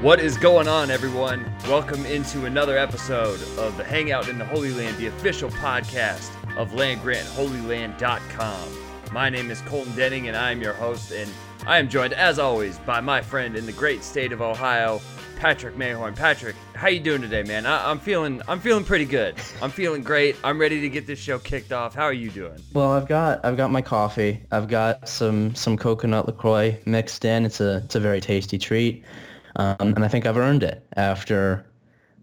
What is going on, everyone? Welcome into another episode of the Hangout in the Holy Land, the official podcast of landgrantholyland.com. My name is Colton Denning, and I am your host, and I am joined, as always, by my friend in the great state of Ohio, Patrick Mayhorn. Patrick, how you doing today, man? I, am feeling, I'm feeling pretty good. I'm feeling great. I'm ready to get this show kicked off. How are you doing? Well, I've got, I've got my coffee. I've got some, some coconut Lacroix mixed in. It's a, it's a very tasty treat. Um, and I think I've earned it after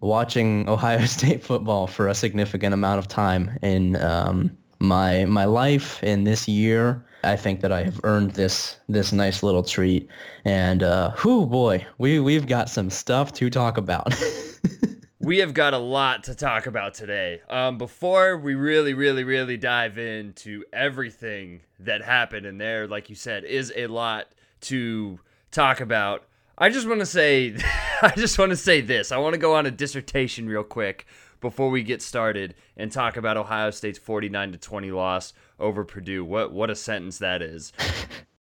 watching Ohio State football for a significant amount of time in um, my my life in this year. I think that I have earned this this nice little treat. And uh, whoo boy, we we've got some stuff to talk about. we have got a lot to talk about today. Um, before we really, really, really dive into everything that happened, in there, like you said, is a lot to talk about. I just want to say, I just want to say this. I want to go on a dissertation real quick before we get started and talk about Ohio State's 49 to 20 loss over Purdue. What what a sentence that is.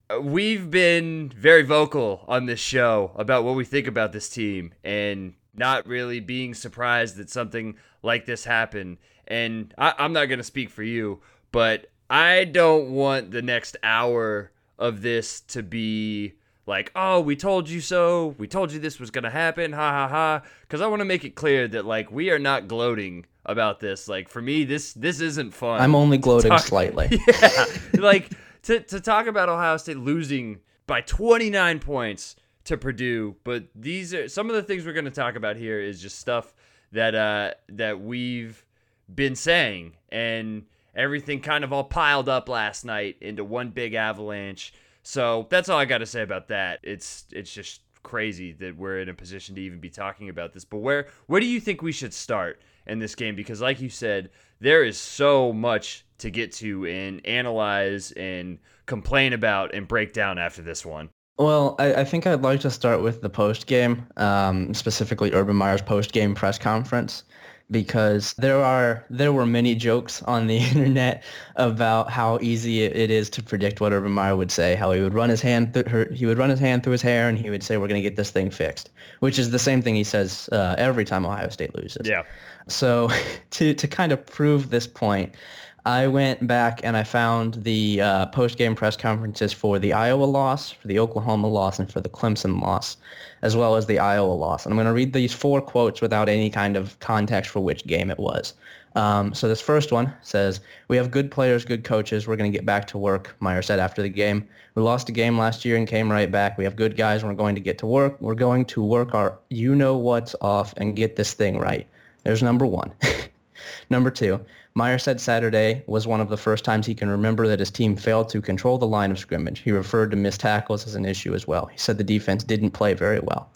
Uh, we've been very vocal on this show about what we think about this team and not really being surprised that something like this happened. And I, I'm not going to speak for you, but I don't want the next hour of this to be like, oh, we told you so. We told you this was going to happen. Ha ha ha. Because I want to make it clear that, like, we are not gloating about this. Like, for me, this this isn't fun. I'm only gloating talk, slightly. Yeah. like, to, to talk about Ohio State losing by 29 points to Purdue. But these are some of the things we're going to talk about here is just stuff that, uh, that we've been saying. And everything kind of all piled up last night into one big avalanche so that's all I got to say about that. It's it's just crazy that we're in a position to even be talking about this. But where where do you think we should start in this game? Because like you said, there is so much to get to and analyze and complain about and break down after this one. Well, I, I think I'd like to start with the post game, um, specifically Urban Meyer's post game press conference because there are there were many jokes on the internet about how easy it is to predict what Urban Meyer would say. How he would run his hand through her, he would run his hand through his hair and he would say, "We're going to get this thing fixed," which is the same thing he says uh, every time Ohio State loses. Yeah. So to to kind of prove this point, I went back and I found the uh, post-game press conferences for the Iowa loss, for the Oklahoma loss, and for the Clemson loss, as well as the Iowa loss. And I'm going to read these four quotes without any kind of context for which game it was. Um, so this first one says, "We have good players, good coaches. We're going to get back to work." Meyer said after the game. We lost a game last year and came right back. We have good guys. We're going to get to work. We're going to work our you know what's off and get this thing right. There's number one. number two. Meyer said Saturday was one of the first times he can remember that his team failed to control the line of scrimmage. He referred to missed tackles as an issue as well. He said the defense didn't play very well.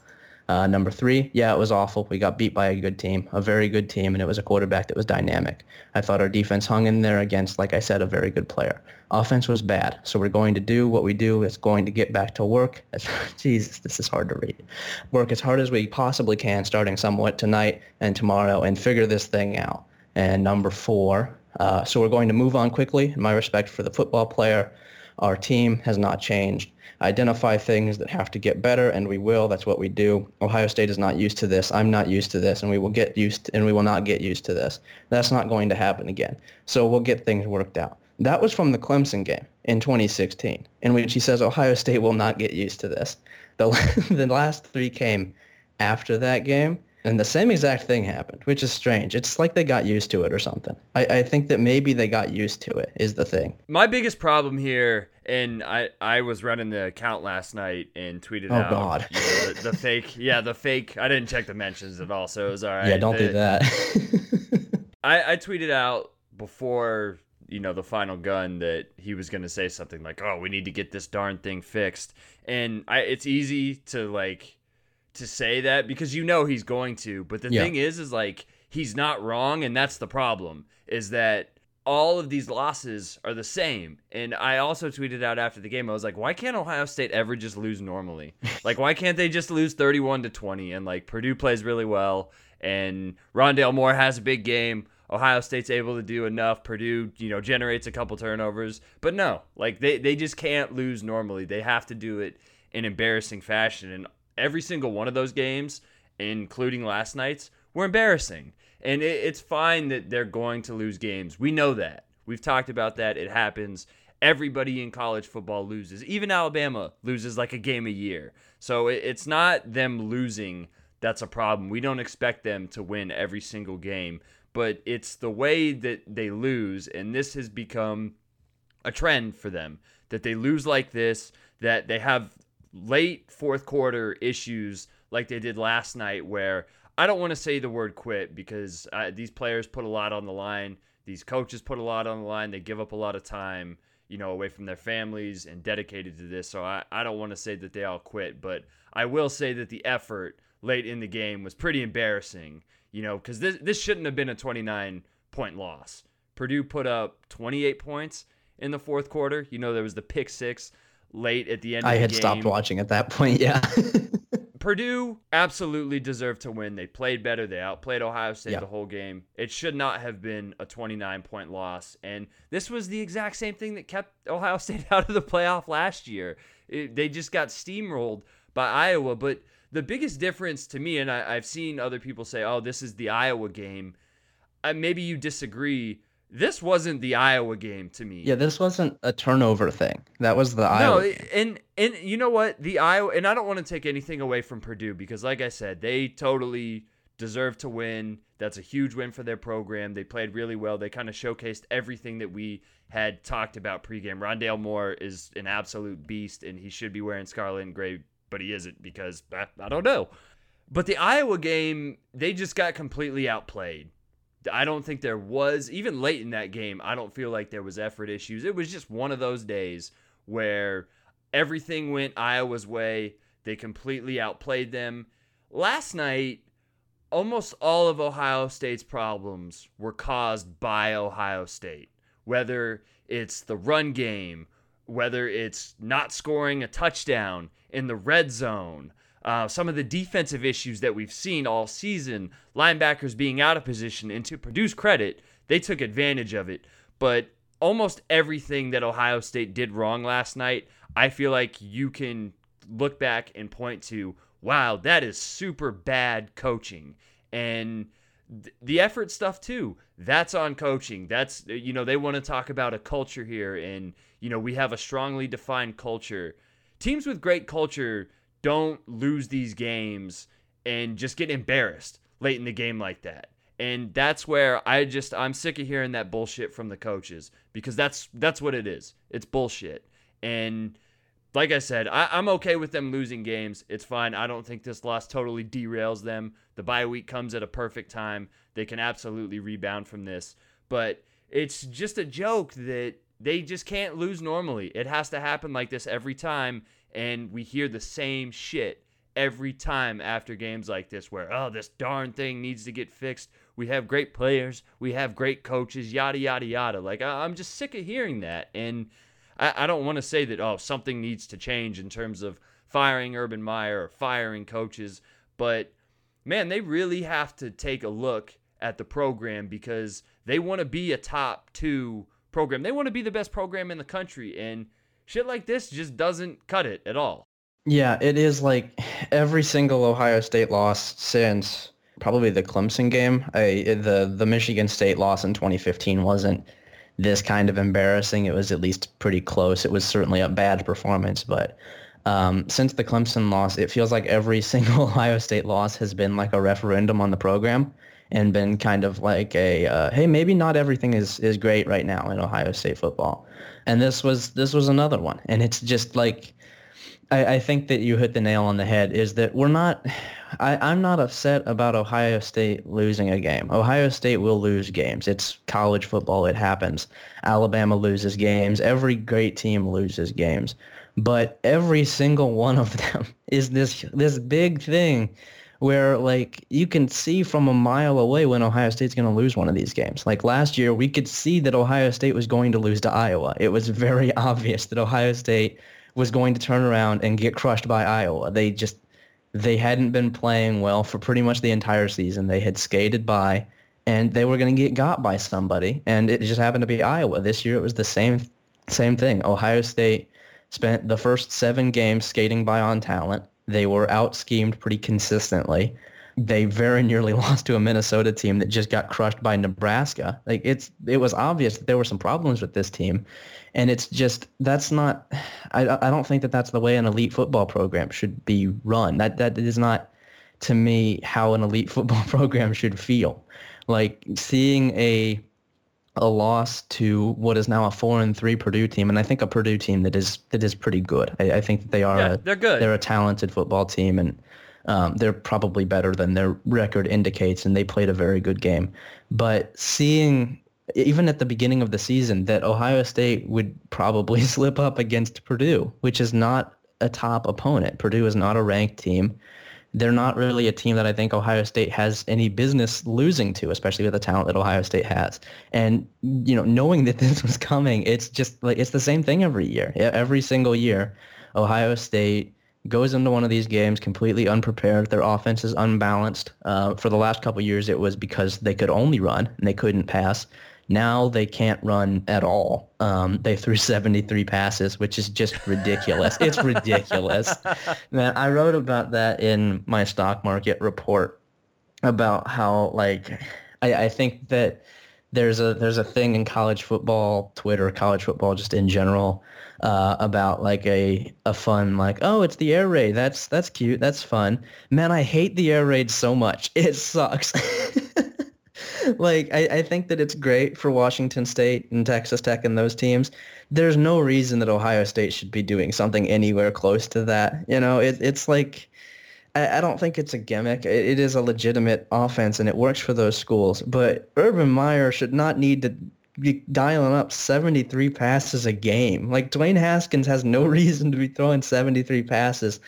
Uh, number three, yeah, it was awful. We got beat by a good team, a very good team, and it was a quarterback that was dynamic. I thought our defense hung in there against, like I said, a very good player. Offense was bad, so we're going to do what we do. It's going to get back to work. Jesus, this is hard to read. Work as hard as we possibly can, starting somewhat tonight and tomorrow, and figure this thing out and number four. Uh, so we're going to move on quickly. My respect for the football player. Our team has not changed. Identify things that have to get better, and we will. That's what we do. Ohio State is not used to this. I'm not used to this, and we will get used, to, and we will not get used to this. That's not going to happen again. So we'll get things worked out. That was from the Clemson game in 2016, in which he says Ohio State will not get used to this. The, the last three came after that game, and the same exact thing happened, which is strange. It's like they got used to it or something. I, I think that maybe they got used to it is the thing. My biggest problem here, and I, I was running the account last night and tweeted oh, out God. You know, the, the, fake, yeah, the fake. I didn't check the mentions at all, so it was all right. Yeah, don't the, do that. I, I tweeted out before you know the final gun that he was going to say something like oh we need to get this darn thing fixed and I, it's easy to like to say that because you know he's going to but the Yeah. thing is is like he's not wrong and that's the problem is that all of these losses are the same. And i also tweeted out after the game i was like why can't ohio state ever just lose normally? Like why can't they just lose 31 to 20 and like purdue plays really well and rondale moore has a big game. Ohio state's able to do enough. Purdue you know generates a couple turnovers. But no like they, they just can't lose normally. They have to do it in embarrassing fashion. And every single one of those games including last night's were embarrassing. And it, it's fine that they're going to lose games. We know that. We've talked about that. It happens. Everybody in college football loses. Even alabama loses like a game a year. So it, it's not them losing that's a problem. We don't expect them to win every single game. But it's the way that they lose and this has become a trend for them that they lose like this, that they have late fourth quarter issues like they did last night, where I don't want to say the word quit because uh, these players put a lot on the line. These coaches put a lot on the line. They give up a lot of time, you know, away from their families and dedicated to this. So I, I don't want to say that they all quit, but I will say that the effort late in the game was pretty embarrassing, you know, because this, this shouldn't have been a 29 point loss. Purdue put up 28 points in the fourth quarter. You know, there was the pick six late at the end of I had game. stopped watching at that point. Yeah. Purdue absolutely deserved to win. They played better. They outplayed Ohio State Yeah. the whole game. It should not have been a 29 point loss. And this was the exact same thing that kept Ohio State out of the playoff last year. It- they just got steamrolled by Iowa. But the biggest difference to me, and I, I've seen other people say, oh, this is the Iowa game. Uh, maybe you disagree. This wasn't the Iowa game to me. yeah, this wasn't a turnover thing. That was the No, Iowa. and and you know what? The Iowa and I don't want to take anything away from Purdue because like I said, they totally deserve to win. That's a huge win for their program. They played really well. They kind of showcased everything that we had talked about pregame. Rondale Moore is an absolute beast and he should be wearing scarlet and gray, but he isn't because I, I don't know. But the Iowa game, they just got completely outplayed. I don't think there was even late in that game. I don't feel like there was effort issues. It was just one of those days where everything went Iowa's way. They completely outplayed them. Last night, almost all of Ohio State's problems were caused by Ohio State. Whether it's the run game, whether it's not scoring a touchdown in the red zone, uh, some of the defensive issues that we've seen all season, linebackers being out of position, and to Purdue's credit, they took advantage of it. But almost everything that Ohio State did wrong last night, I feel like you can look back and point to, wow, that is super bad coaching. And th- the effort stuff too that's on coaching that's you know they want to talk about a culture here and you know we have a strongly defined culture teams with great culture don't lose these games and just get embarrassed late in the game like that and that's where i just i'm sick of hearing that bullshit from the coaches because that's that's what it is it's bullshit and like I said, I, I'm okay with them losing games. It's fine. I don't think this loss totally derails them. The bye week comes at a perfect time. They can absolutely rebound from this. But it's just a joke that they just can't lose normally. It has to happen like this every time. And we hear the same shit every time after games like this where, oh, this darn thing needs to get fixed. We have great players. We have great coaches, yada, yada, yada. Like, I- I'm just sick of hearing that. And I, I don't want to say that oh something needs to change in terms of firing Urban Meyer or firing coaches, but man, they really have to take a look at the program because they want to be a top two program. They want to be the best program in the country, and shit like this just doesn't cut it at all. Yeah, it is like every single Ohio State loss since probably the Clemson game. I, the the Michigan State loss in 2015 wasn't this kind of embarrassing. It was at least pretty close. It was certainly a bad performance, but um, since the Clemson loss, it feels like every single Ohio State loss has been like a referendum on the program and been kind of like a uh, hey, maybe not everything is is great right now in Ohio State football. And this was this was another one, and it's just like I, I think that you hit the nail on the head is that we're not I, I'm not upset about Ohio State losing a game. Ohio State will lose games. It's college football. It happens. Alabama loses games. Every great team loses games. But every single one of them is this this big thing where like you can see from a mile away when Ohio State's going to lose one of these games. Like last year, we could see that Ohio State was going to lose to Iowa. It was very obvious that Ohio State was going to turn around and get crushed by Iowa. They just they hadn't been playing well for pretty much the entire season. They had skated by and they were going to get got by somebody and it just happened to be Iowa. This year it was the same same thing. Ohio State spent the first 7 games skating by on talent. They were out schemed pretty consistently. They very nearly lost to a Minnesota team that just got crushed by Nebraska. Like it's it was obvious that there were some problems with this team and it's just that's not I, I don't think that that's the way an elite football program should be run that that is not to me how an elite football program should feel like seeing a a loss to what is now a four and three Purdue team, and I think a Purdue team that is that is pretty good. I, I think that they are. Yeah, a, they're good. They're a talented football team, and um, they're probably better than their record indicates, and they played a very good game. But seeing even at the beginning of the season that Ohio State would probably slip up against Purdue, which is not a top opponent. Purdue is not a ranked team. They're not really a team that I think Ohio State has any business losing to, especially with the talent that Ohio State has. And you know, knowing that this was coming, it's just like it's the same thing every year. Every single year, Ohio State goes into one of these games completely unprepared. Their offense is unbalanced. Uh, for the last couple years, it was because they could only run and they couldn't pass. Now they can't run at all. Um, they threw 73 passes, which is just ridiculous. it's ridiculous. Man, I wrote about that in my stock market report about how like I, I think that there's a there's a thing in college football, Twitter, college football just in general, uh, about like a a fun like oh it's the air raid that's that's cute that's fun man I hate the air raid so much it sucks like I, I think that it's great for Washington State and Texas Tech and those teams. There's no reason that Ohio State should be doing something anywhere close to that. You know, it, it's like I, I don't think it's a gimmick. It, it is a legitimate offense and it works for those schools. But Urban Meyer should not need to be dialing up 73 passes a game. Like Dwayne Haskins has no reason to be throwing 73 passes.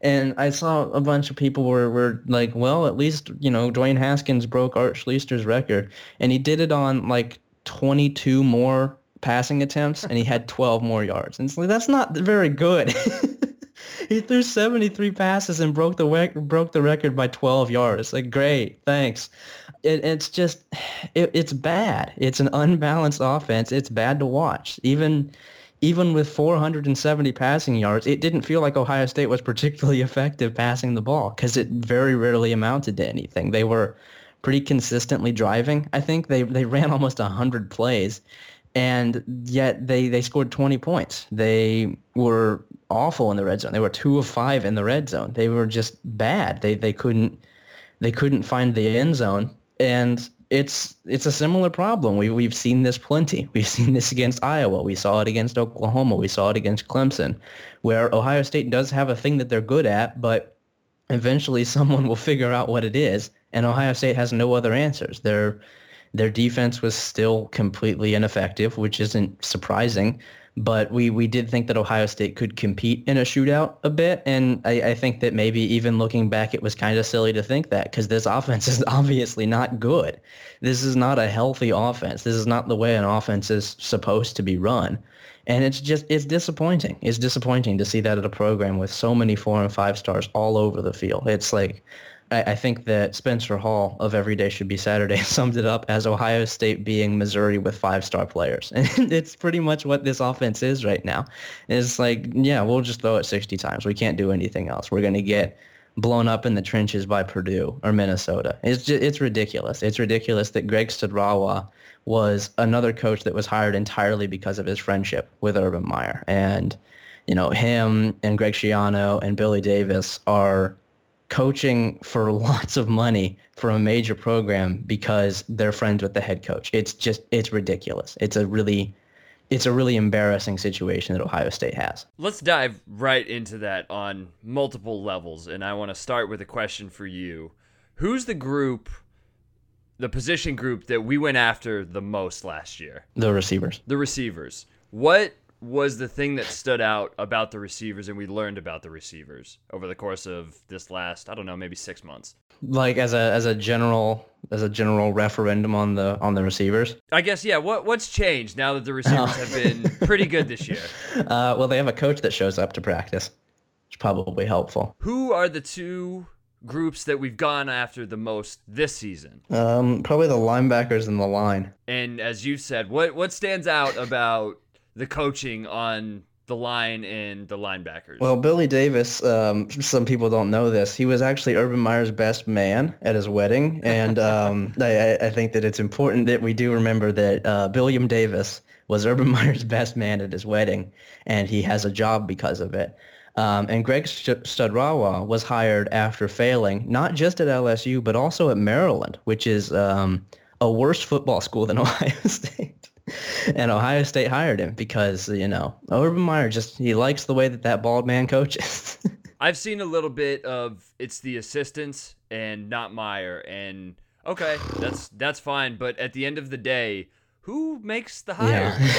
And I saw a bunch of people were, were like, well, at least, you know, Dwayne Haskins broke Art Schlichter's record. And he did it on like 22 more passing attempts and he had 12 more yards. And it's like, that's not very good. he threw 73 passes and broke the rec- broke the record by 12 yards. Like, great, thanks. It, it's just, it, it's bad. It's an unbalanced offense. It's bad to watch. Even even with 470 passing yards, it didn't feel like Ohio State was particularly effective passing the ball because it very rarely amounted to anything. They were pretty consistently driving. I think they, they ran almost 100 plays, and yet they, they scored 20 points. They were awful in the red zone. They were two of five in the red zone. They were just bad. They they couldn't they couldn't find the end zone, and it's it's a similar problem. We we've seen this plenty. We've seen this against Iowa. We saw it against Oklahoma. We saw it against Clemson, where Ohio State does have a thing that they're good at, but eventually someone will figure out what it is, and Ohio State has no other answers. Their their defense was still completely ineffective, which isn't surprising but we, we did think that Ohio State could compete in a shootout a bit. And I, I think that maybe even looking back, it was kind of silly to think that because this offense is obviously not good. This is not a healthy offense. This is not the way an offense is supposed to be run. And it's just, it's disappointing. It's disappointing to see that at a program with so many four and five stars all over the field. It's like, I, I think that Spencer Hall of Every Day Should Be Saturday summed it up as Ohio State being Missouri with five-star players. And it's pretty much what this offense is right now. It's like, yeah, we'll just throw it 60 times. We can't do anything else. We're going to get blown up in the trenches by Purdue or Minnesota. It's just, it's ridiculous. It's ridiculous that Greg Studrawa was another coach that was hired entirely because of his friendship with Urban Meyer. And, you know, him and Greg Schiano and Billy Davis are coaching for lots of money for a major program because they're friends with the head coach. It's just it's ridiculous. It's a really it's a really embarrassing situation that Ohio State has. Let's dive right into that on multiple levels. And I want to start with a question for you. Who's the group, the position group that we went after the most last year? The receivers. The receivers. What was the thing that stood out about the receivers and we learned about the receivers over the course of this last i don't know maybe six months like as a as a general as a general referendum on the on the receivers i guess yeah what what's changed now that the receivers oh. have been pretty good this year uh, well they have a coach that shows up to practice which probably helpful who are the two groups that we've gone after the most this season? Um, probably the linebackers and the line. And as you said, what what stands out about the coaching on the line and the linebackers? Well, Billy Davis, um, some people don't know this. He was actually Urban Meyer's best man at his wedding. And um, I, I, think that it's important that we do remember that uh, Billiam Davis was Urban Meyer's best man at his wedding, and he has a job because of it. Um, and Greg Studrawa was hired after failing, not just at LSU, but also at Maryland, which is um, a worse football school than Ohio State and Ohio State hired him because you know Urban Meyer just he likes the way that that bald man coaches. I've seen a little bit of it's the assistants and not Meyer, and okay, that's that's fine. But at the end of the day, who makes the hire? Yeah.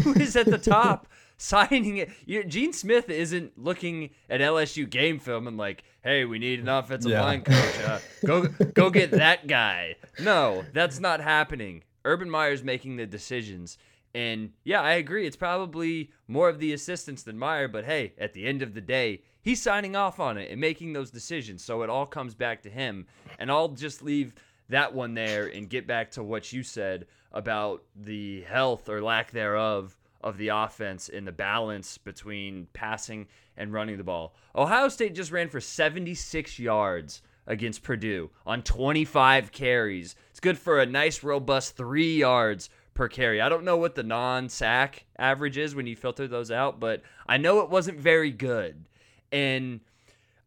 who is at the top? signing it. Gene Smith isn't looking at LSU game film and like, "Hey, we need an offensive yeah. line coach. Uh, go go get that guy." No, that's not happening. Urban Meyer's making the decisions. And yeah, I agree. It's probably more of the assistants than Meyer, but hey, at the end of the day, he's signing off on it and making those decisions. So it all comes back to him. And I'll just leave that one there and get back to what you said about the health or lack thereof of the offense in the balance between passing and running the ball. Ohio State just ran for 76 yards against Purdue on 25 carries. It's good for a nice, robust three yards per carry. I don't know what the non sack average is when you filter those out, but I know it wasn't very good. And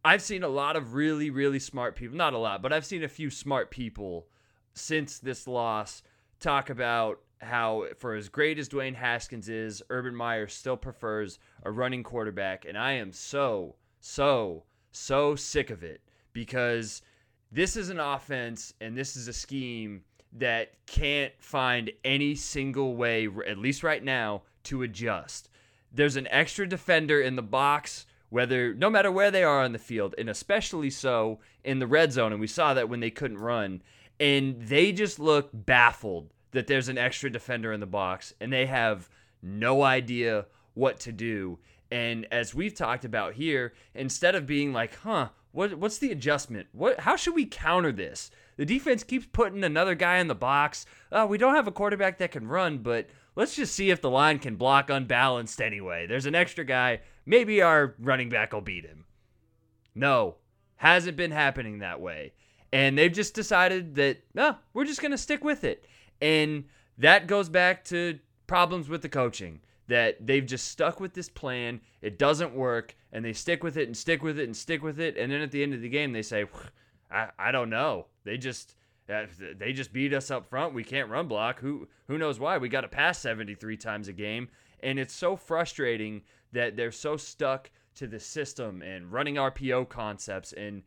I've seen a lot of really, really smart people, not a lot, but I've seen a few smart people since this loss talk about how, for as great as Dwayne Haskins is, Urban Meyer still prefers a running quarterback. And I am so, so, so sick of it because this is an offense and this is a scheme that can't find any single way, at least right now, to adjust. There's an extra defender in the box, whether no matter where they are on the field, and especially so in the red zone. And we saw that when they couldn't run, and they just look baffled that there's an extra defender in the box, and they have no idea what to do. And as we've talked about here, instead of being like, huh, what what's the adjustment? What how should we counter this? The defense keeps putting another guy in the box. Uh, we don't have a quarterback that can run, but let's just see if the line can block unbalanced anyway. There's an extra guy. Maybe our running back will beat him. No, hasn't been happening that way. And they've just decided that, no, we're just going to stick with it. And that goes back to problems with the coaching that they've just stuck with this plan. It doesn't work, and they stick with it and stick with it and stick with it. And then at the end of the game, they say, I, I don't know. They just uh, they just beat us up front. We can't run block. Who who knows why? We got to pass 73 times a game, and it's so frustrating that they're so stuck to the system and running RPO concepts and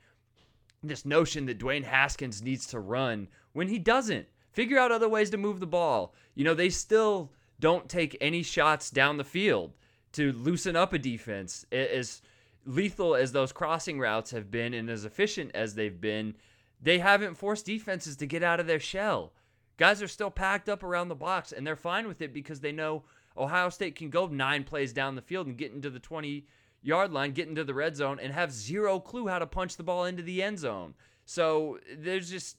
this notion that Dwayne Haskins needs to run when he doesn't. Figure out other ways to move the ball. You know, they still don't take any shots down the field to loosen up a defense. As lethal as those crossing routes have been and as efficient as they've been, they haven't forced defenses to get out of their shell. Guys are still packed up around the box and they're fine with it because they know Ohio State can go nine plays down the field and get into the 20 yard line, get into the red zone, and have zero clue how to punch the ball into the end zone. So there's just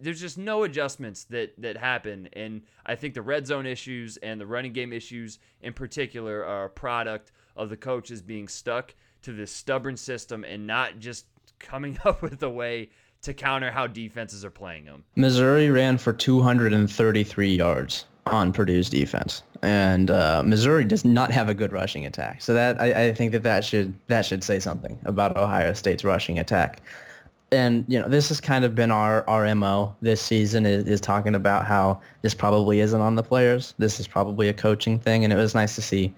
there's just no adjustments that that happen. And i think the red zone issues and the running game issues in particular are a product of the coaches being stuck to this stubborn system and not just coming up with a way to counter how defenses are playing them. Missouri ran for 233 yards on purdue's defense. And uh, missouri does not have a good rushing attack. So that I, I think that that should that should say something about ohio state's rushing attack and you know this has kind of been our our mo this season is, is talking about how this probably isn't on the players. This is probably a coaching thing and it was nice to see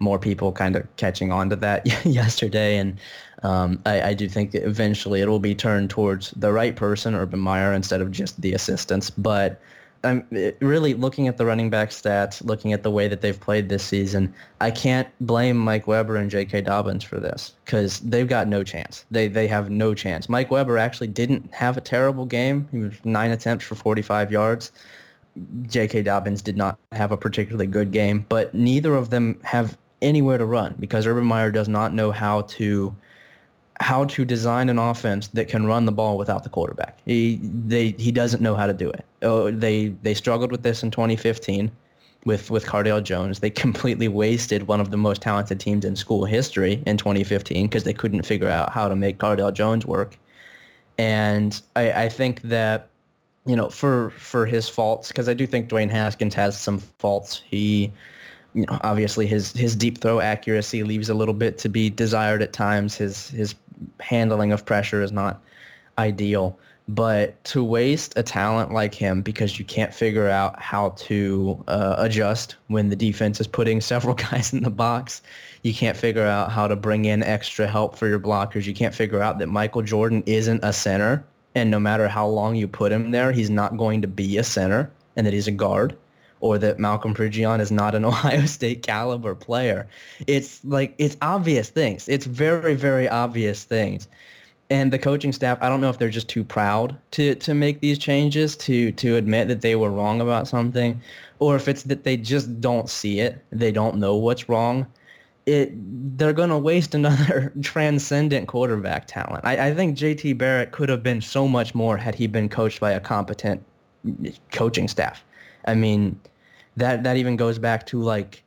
more people kind of catching on to that yesterday. And um, I, I, do think eventually it will be turned towards the right person urban meyer instead of just the assistants. But I'm uh, really looking at the running back stats, looking at the way that they've played this season. I can't blame Mike Weber and J.K. Dobbins for this because they've got no chance. They they have no chance. Mike Weber actually didn't have a terrible game. He was nine attempts for 45 yards. J.K. Dobbins did not have a particularly good game, but neither of them have anywhere to run because Urban Meyer does not know how to how to design an offense that can run the ball without the quarterback. He they he doesn't know how to do it. Oh, they they struggled with this in 2015 with with Cardale Jones. They completely wasted one of the most talented teams in school history in 2015 because they couldn't figure out how to make Cardale Jones work. And I, I think that you know for for his faults because I do think Dwayne Haskins has some faults. He you know, obviously his his deep throw accuracy leaves a little bit to be desired at times. His his handling of pressure is not ideal. But to waste a talent like him because you can't figure out how to uh, adjust when the defense is putting several guys in the box, you can't figure out how to bring in extra help for your blockers. You can't figure out that Michael Jordan isn't a center, and no matter how long you put him there, he's not going to be a center, and that he's a guard or that Malcolm Pridgeon is not an Ohio State caliber player. It's like it's obvious things. It's very very obvious things. And the coaching staff, I don't know if they're just too proud to to make these changes to to admit that they were wrong about something or if it's that they just don't see it. They don't know what's wrong. It, they're going to waste another transcendent quarterback talent. I, I think JT Barrett could have been so much more had he been coached by a competent coaching staff. I mean, that that even goes back to like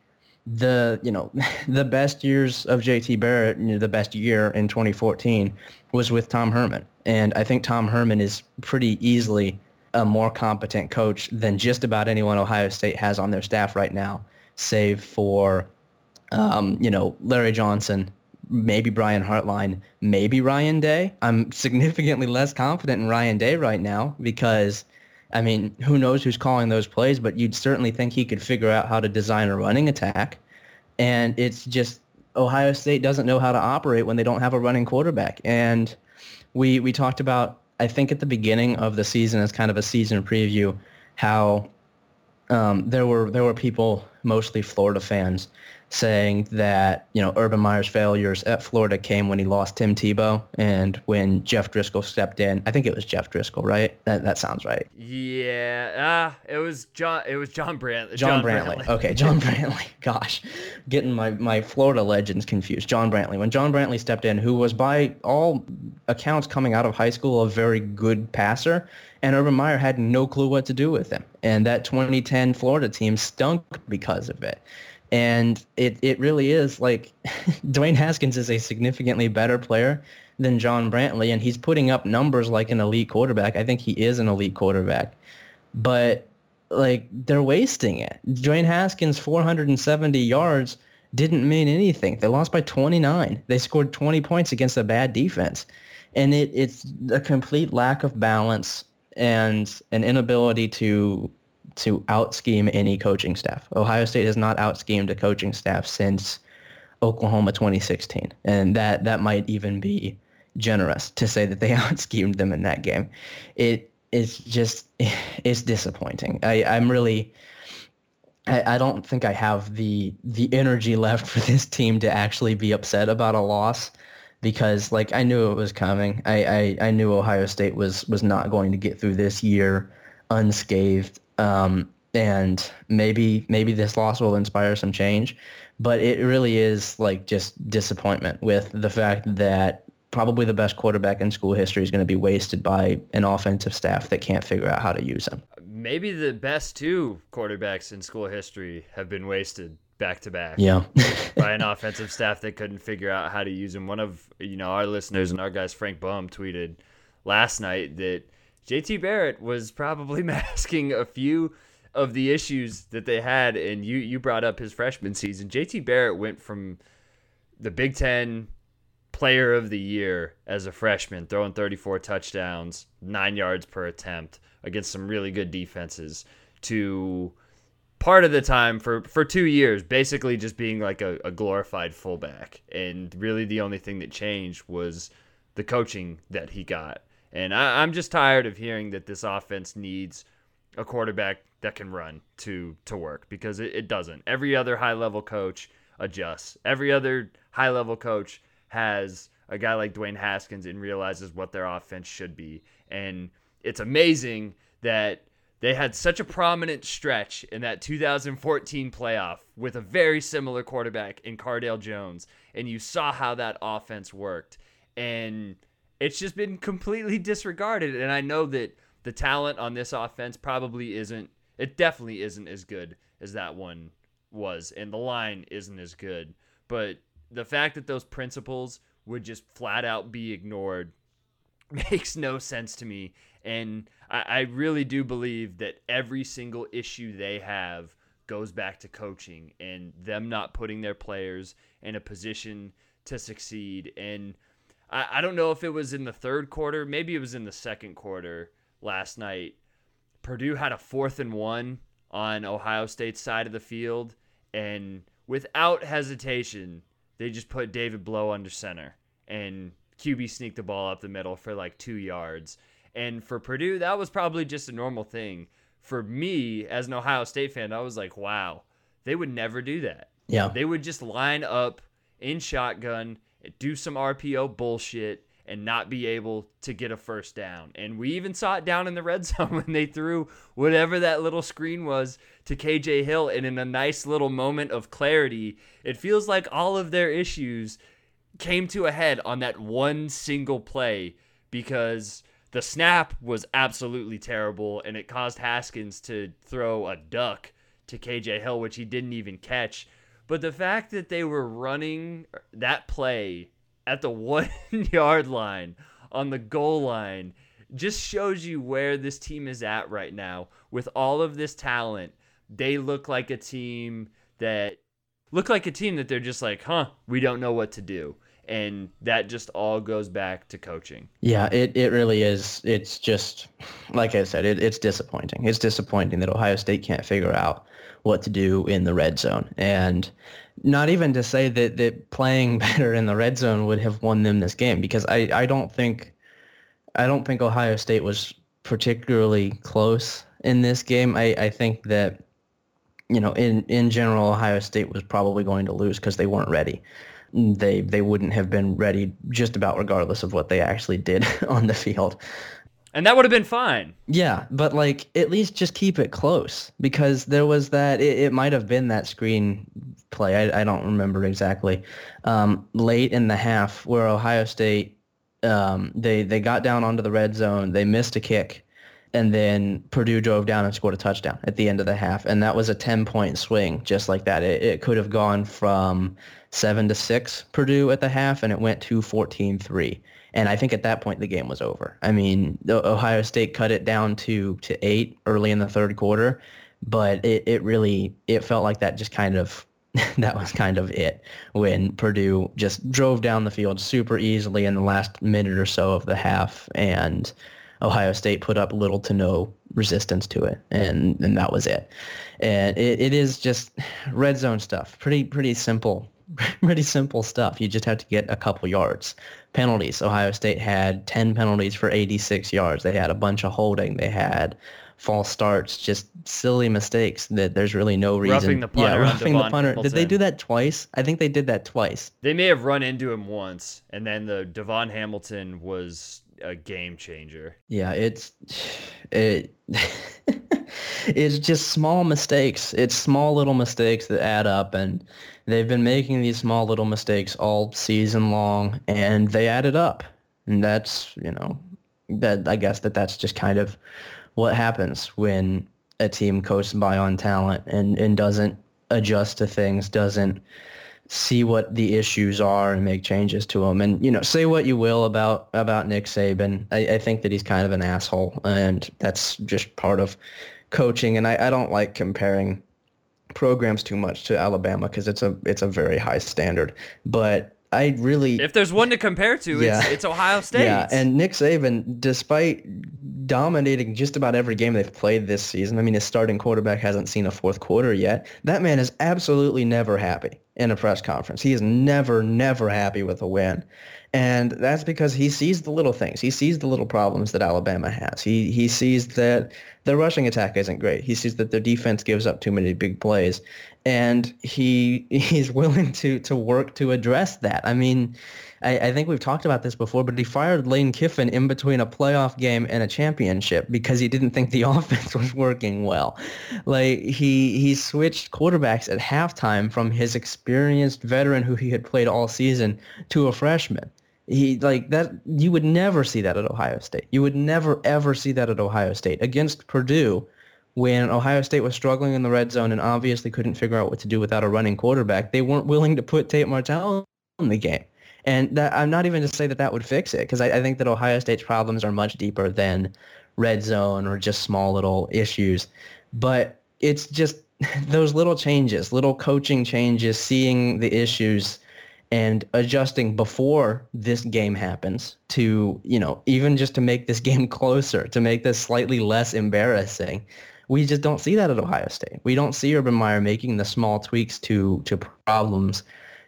the you know the best years of JT Barrett, you know, the best year in 2014 was with Tom Herman, and I think Tom Herman is pretty easily a more competent coach than just about anyone Ohio State has on their staff right now, save for um, you know Larry Johnson, maybe Brian Hartline, maybe Ryan Day. I'm significantly less confident in Ryan Day right now because I mean, who knows who's calling those plays, but you'd certainly think he could figure out how to design a running attack. And it's just Ohio State doesn't know how to operate when they don't have a running quarterback. And we we talked about I think at the beginning of the season as kind of a season preview how um, there were there were people, mostly Florida fans, saying that you know Urban Meyer's failures at Florida came when he lost Tim Tebow and when Jeff Driskel stepped in. I think it was Jeff Driskel, right? That that sounds right. Yeah, uh, it was John. It was John Brantley. John, John Brantley. Brantley. Okay, John Brantley. Gosh, getting my my Florida legends confused. John Brantley. When John Brantley stepped in, who was by all accounts coming out of high school a very good passer, and Urban Meyer had no clue what to do with him. And that 2010 Florida team stunk because of it. And it, it really is like Dwayne Haskins is a significantly better player than John Brantley, and he's putting up numbers like an elite quarterback. I think he is an elite quarterback. But like they're wasting it. Dwayne Haskins 470 yards didn't mean anything. They lost by 29. They scored 20 points against a bad defense. And it, it's a complete lack of balance and an inability to to out scheme any coaching staff. Ohio State has not out schemed a coaching staff since Oklahoma 2016, and that that might even be generous to say that they out schemed them in that game. It is just it's disappointing. I, I'm really I, I don't think I have the the energy left for this team to actually be upset about a loss because like I knew it was coming. I, I, I knew Ohio State was was not going to get through this year unscathed. Um, and maybe maybe this loss will inspire some change, but it really is like just disappointment with the fact that probably the best quarterback in school history is going to be wasted by an offensive staff that can't figure out how to use him. Maybe the best two quarterbacks in school history have been wasted back to back. Yeah. by an offensive staff that couldn't figure out how to use him. One of you know our listeners and our guys, Frank Bum, tweeted last night that JT Barrett was probably masking a few of the issues that they had, and you you brought up his freshman season. JT Barrett went from the Big Ten player of the year as a freshman, throwing 34 touchdowns, nine yards per attempt against some really good defenses, to part of the time for for two years basically just being like a, a, glorified fullback and really the only thing that changed was the coaching that he got and I, i'm just tired of hearing that this offense needs a quarterback that can run to to work because it, it doesn't. Every other high level coach adjusts. Every other high level coach has a guy like dwayne haskins and realizes what their offense should be. And it's amazing that they had such a prominent stretch in that 2014 playoff with a very similar quarterback in Cardale Jones, and you saw how that offense worked. And it's just been completely disregarded. And I know that the talent on this offense probably isn't, it definitely isn't as good as that one was, and the line isn't as good. But the fact that those principles would just flat out be ignored makes no sense to me. And I, I really do believe that every single issue they have goes back to coaching and them not putting their players in a position to succeed. And I, I don't know if it was in the third quarter, maybe it was in the second quarter last night. Purdue had a fourth and one on Ohio State's side of the field, and without hesitation, they just put David Blough under center and QB sneaked the ball up the middle for like two yards. And for Purdue, that was probably just a normal thing. For me, as an Ohio State fan, I was like, wow, they would never do that. Yeah. They would just line up in shotgun, do some RPO bullshit, and not be able to get a first down. And we even saw it down in the red zone when they threw whatever that little screen was to KJ Hill. And in a nice little moment of clarity, it feels like all of their issues came to a head on that one single play because the snap was absolutely terrible and it caused Haskins to throw a duck to KJ Hill, which he didn't even catch. But the fact that they were running that play at the one yard line on the goal line just shows you where this team is at right now. With all of this talent, they look like a team that look like a team that they're just like, huh, we don't know what to do and that just all goes back to coaching. Yeah, it, it really is. It's just like I said, it, it's disappointing. It's disappointing that Ohio State can't figure out what to do in the red zone. And not even to say that, that playing better in the red zone would have won them this game because I, I don't think I don't think Ohio State was particularly close in this game. I, I think that you know, in, in general, Ohio State was probably going to lose because they weren't ready they they wouldn't have been ready just about regardless of what they actually did on the field. And that would have been fine. Yeah, but like at least just keep it close because there was that. It, it might have been that screen play. I, I don't remember exactly. Um, late in the half, where Ohio State um, they they got down onto the red zone. They missed a kick, and then Purdue drove down and scored a touchdown at the end of the half, and that was a ten point swing, just like that. It, it could have gone from seven to six Purdue at the half, and it went to 14-3. And I think at that point the game was over. I mean, Ohio State cut it down to to eight early in the third quarter, but it, it really it felt like that just kind of that was kind of it when Purdue just drove down the field super easily in the last minute or so of the half, and Ohio State put up little to no resistance to it, and and that was it. And it, it is just red zone stuff, pretty pretty simple pretty simple stuff. You just have to get a couple yards. Penalties. Ohio State had 10 penalties for 86 yards. They had a bunch of holding. They had false starts, just silly mistakes that there's really no reason. Roughing the punter. Yeah, roughing the punter. Hamilton. Did they do that twice? I think they did that twice. They may have run into him once, and then the Davon Hamilton was a game changer. Yeah, it's it it's just small mistakes. It's small little mistakes that add up and they've been making these small little mistakes all season long and they added up. And that's, you know, that I guess that that's just kind of what happens when a team coasts by on talent and, and doesn't adjust to things, doesn't see what the issues are and make changes to them. And you know, say what you will about about Nick Saban, I, I think that he's kind of an asshole, and that's just part of coaching. And I, I don't like comparing programs too much to Alabama because it's a it's a very high standard. But I really if there's one to compare to, yeah. it's, it's Ohio State. Yeah, and Nick Saban, despite dominating just about every game they've played this season, I mean, his starting quarterback hasn't seen a fourth quarter yet. That man is absolutely never happy in a press conference. He is never, never happy with a win. And that's because he sees the little things. He sees the little problems that Alabama has. He he sees that their rushing attack isn't great. He sees that their defense gives up too many big plays and he he's willing to to work to address that. I mean, I, I, think we've talked about this before, but he fired Lane Kiffin in between a playoff game and a championship because he didn't think the offense was working well. Like he he switched quarterbacks at halftime from his experienced veteran who he had played all season to a freshman. He like that you would never see that at Ohio State. You would never ever see that at Ohio State against Purdue when Ohio State was struggling in the red zone and obviously couldn't figure out what to do without a running quarterback, they weren't willing to put Tate Martell in the game. And that, I'm not even to say that that would fix it because I, I think that Ohio State's problems are much deeper than red zone or just small little issues. But it's just those little changes, little coaching changes, seeing the issues and adjusting before this game happens to, you know, even just to make this game closer, to make this slightly less embarrassing we just don't see that at Ohio State. We don't see Urban Meyer making the small tweaks to to problems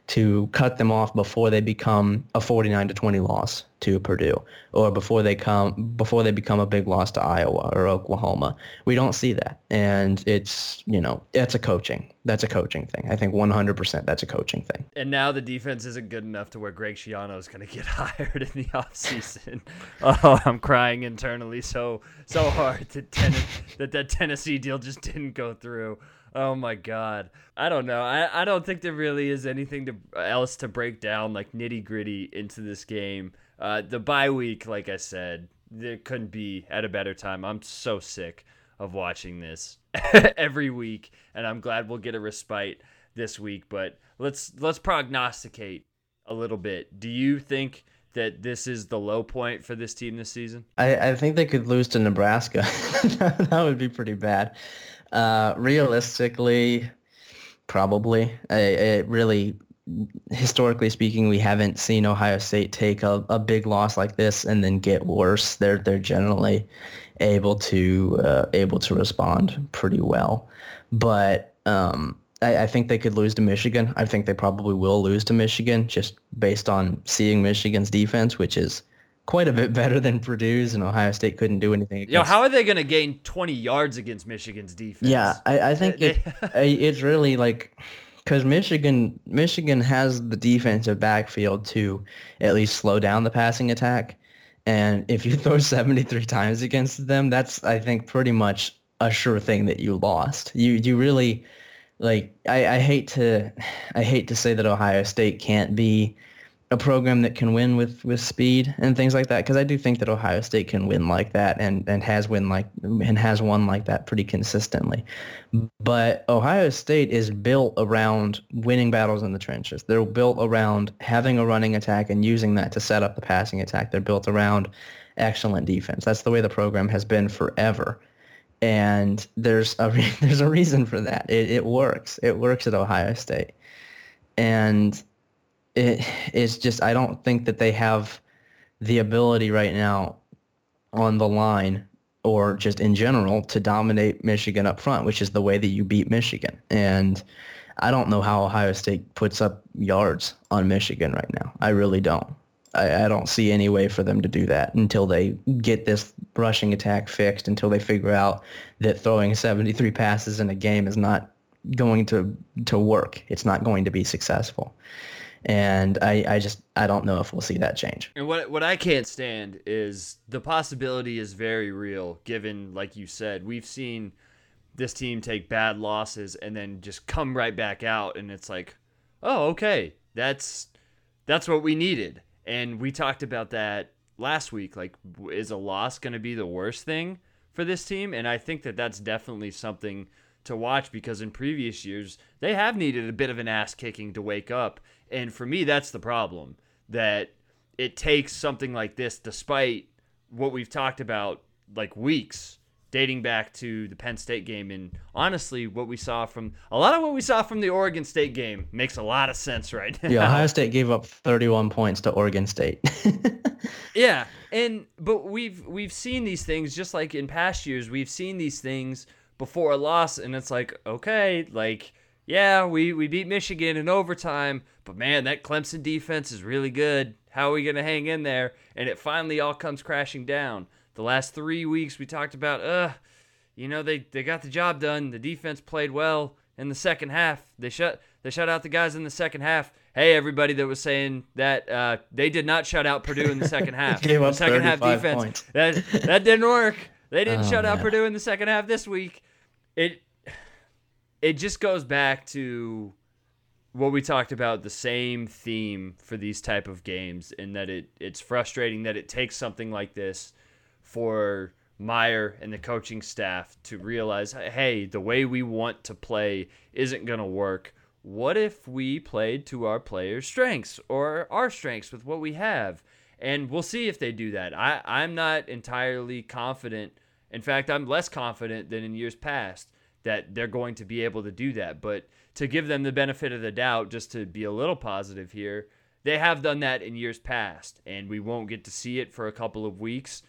to cut them off before they become a 49 to 20 loss to Purdue or before they come before they become a big loss to Iowa or Oklahoma. We don't see that. And it's, you know, it's a coaching. That's a coaching thing. I think 100% that's a coaching thing. And now the defense isn't good enough to where Greg Schiano is going to get hired in the offseason. oh, I'm crying internally so so hard that, ten- that that Tennessee deal just didn't go through. Oh my god. I don't know. I, I don't think there really is anything to else to break down like nitty gritty into this game. Uh, the bye week, like I said, there couldn't be at a better time. I'm so sick of watching this every week, and I'm glad we'll get a respite this week. But let's let's prognosticate a little bit. Do you think that this is the low point for this team this season? I, I think they could lose to Nebraska. that would be pretty bad. Uh, realistically, probably. It really, historically speaking, we haven't seen Ohio State take a, a big loss like this and then get worse. They're they're generally able to uh, able to respond pretty well, but um, I, I, think they could lose to Michigan. I think they probably will lose to Michigan just based on seeing Michigan's defense, which is quite a bit better than Purdue's, and Ohio State couldn't do anything. Against. Yo, how are they going to gain 20 yards against Michigan's defense? Yeah, I, I think it, it's really like because Michigan Michigan has the defensive backfield to at least slow down the passing attack, and if you throw 73 times against them, that's I think pretty much a sure thing that you lost. You you really like I, I hate to I hate to say that Ohio State can't be a program that can win with, with speed and things like that because I do think that Ohio State can win like that and, and has win like and has won like that pretty consistently. But Ohio State is built around winning battles in the trenches. They're built around having a running attack and using that to set up the passing attack. They're built around excellent defense. That's the way the program has been forever. And there's a there's a reason for that. It, it works. It works at Ohio State. And it is just I don't think that they have the ability right now on the line or just in general to dominate Michigan up front, which is the way that you beat Michigan. And I don't know how Ohio State puts up yards on Michigan right now. I really don't. I, I, don't see any way for them to do that until they get this rushing attack fixed, until they figure out that throwing 73 passes in a game is not going to to work. It's not going to be successful and I, I just I don't know if we'll see that change. And what what I can't stand is the possibility is very real, given like you said, we've seen this team take bad losses and then just come right back out, and it's like, oh okay, that's that's what we needed, and we talked about that last week. Like, is a loss going to be the worst thing for this team? And I think that that's definitely something to watch because in previous years they have needed a bit of an ass kicking to wake up and for me, that's the problem that it takes something like this, despite what we've talked about like weeks dating back to the Penn State game. And honestly, what we saw from a lot of what we saw from the Oregon State game makes a lot of sense right now. Yeah, Ohio State gave up 31 points to Oregon State. yeah, and but we've we've seen these things just like in past years. We've seen these things before a loss, and it's like okay, like yeah, we we beat Michigan in overtime, but man, that Clemson defense is really good. How are we gonna hang in there? And it finally all comes crashing down. The last three weeks we talked about, uh, you know, they, they got the job done. The defense played well in the second half. They shut they shut out the guys in the second half. Hey, everybody that was saying that uh, they did not shut out Purdue in the second half. Gave the up second half 35 defense points. that that didn't work. They didn't Oh, shut out. Purdue in the second half this week. It it just goes back to what we talked about the same theme for these type of games in that it it's frustrating that it takes something like this for Meyer and the coaching staff to realize hey the way we want to play isn't going to work. What if we played to our players strengths or our strengths with what we have? And we'll see if they do that. I, i'm not entirely confident. In fact i'm less confident than in years past that they're going to be able to do that. But to give them the benefit of the doubt, just to be a little positive here, they have done that in years past, and we won't get to see it for a couple of weeks.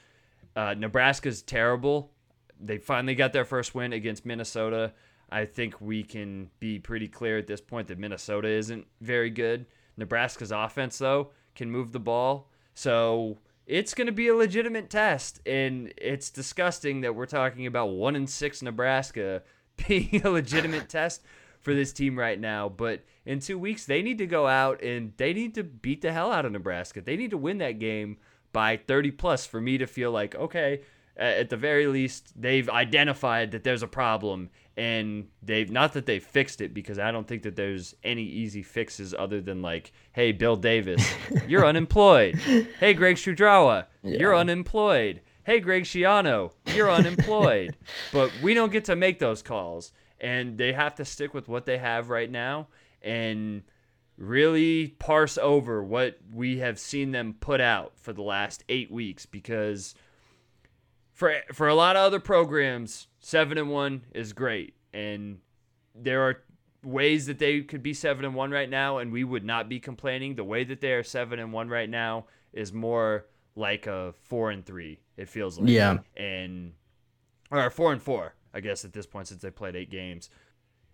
Uh, Nebraska's terrible. They finally got their first win against Minnesota. I think we can be pretty clear at this point that Minnesota isn't very good. Nebraska's offense, though, can move the ball. So it's going to be a legitimate test. And it's disgusting that we're talking about one in six Nebraska being a legitimate test for this team right now. But in two weeks, they need to go out and they need to beat the hell out of Nebraska. They need to win that game by 30 plus for me to feel like, okay, at the very least, they've identified that there's a problem and they've not that they've fixed it because I don't think that there's any easy fixes other than like, hey, Bill Davis, you're unemployed. Hey, Greg Studrawa, you're unemployed. Hey, Greg Schiano, you're unemployed. but we don't get to make those calls. And they have to stick with what they have right now and really parse over what we have seen them put out for the last eight weeks because for for a lot of other programs, seven and one is great, and there are ways that they could be seven and one right now, and we would not be complaining. The way that they are seven and one right now is more like a four and three. It feels like Yeah. and or four and four, I guess at this point since they played eight games.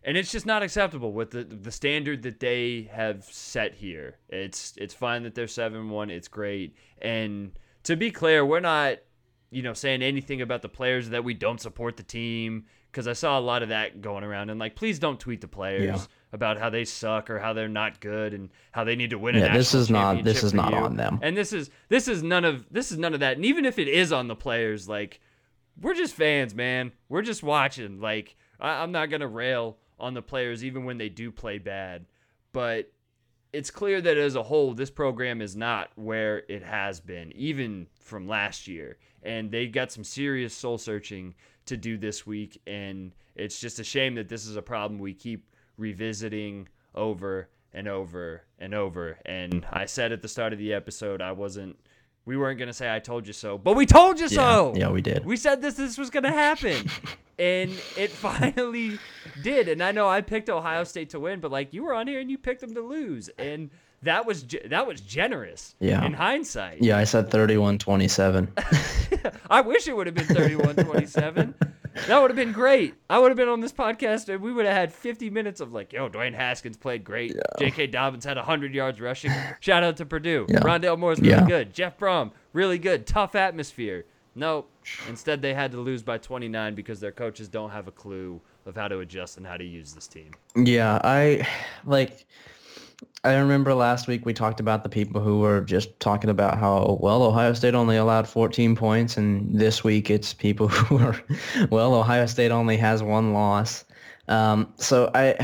And it's just not acceptable with the the standard that they have set here. It's it's fine that they're seven one. It's great. And to be clear, we're not, you know, saying anything about the players that we don't support the team because I saw a lot of that going around. And like, please don't tweet the players Yeah. About how they suck or how they're not good and how they need to win. A Yeah, this is not- this is not you. on them. And this is this is none of this is none of that. And even if it is on the players, like we're just fans, man. We're just watching. Like I, I'm not gonna rail on the players even when they do play bad, but it's clear that as a whole, this program is not where it has been, even from last year. And they got some serious soul searching to do this week, and it's just a shame that this is a problem we keep revisiting over and over and over. And I said at the start of the episode, I wasn't. We weren't gonna say I told you so, but we told you so. yeah, we did. We said this this was gonna happen, and it finally did. And I know I picked Ohio State to win, but like you were on here and you picked them to lose, and that was that was generous. Yeah. In hindsight, Yeah, I said 31-27. I wish it would have been 31-27. That would have been great. I would have been on this podcast and we would have had 50 minutes of like, yo, Dwayne Haskins played great. J.K. Dobbins had 100 yards rushing. Shout out to Purdue. Yeah. Rondale Moore's really Yeah. good. Jeff Brohm, really good. Tough atmosphere. Nope. Instead, they had to lose by 29 because their coaches don't have a clue of how to adjust and how to use this team. Yeah, I like. I remember last week we talked about the people who were just talking about how well Ohio State only allowed 14 points, and this week it's people who are, well, Ohio State only has one loss. Um, so I,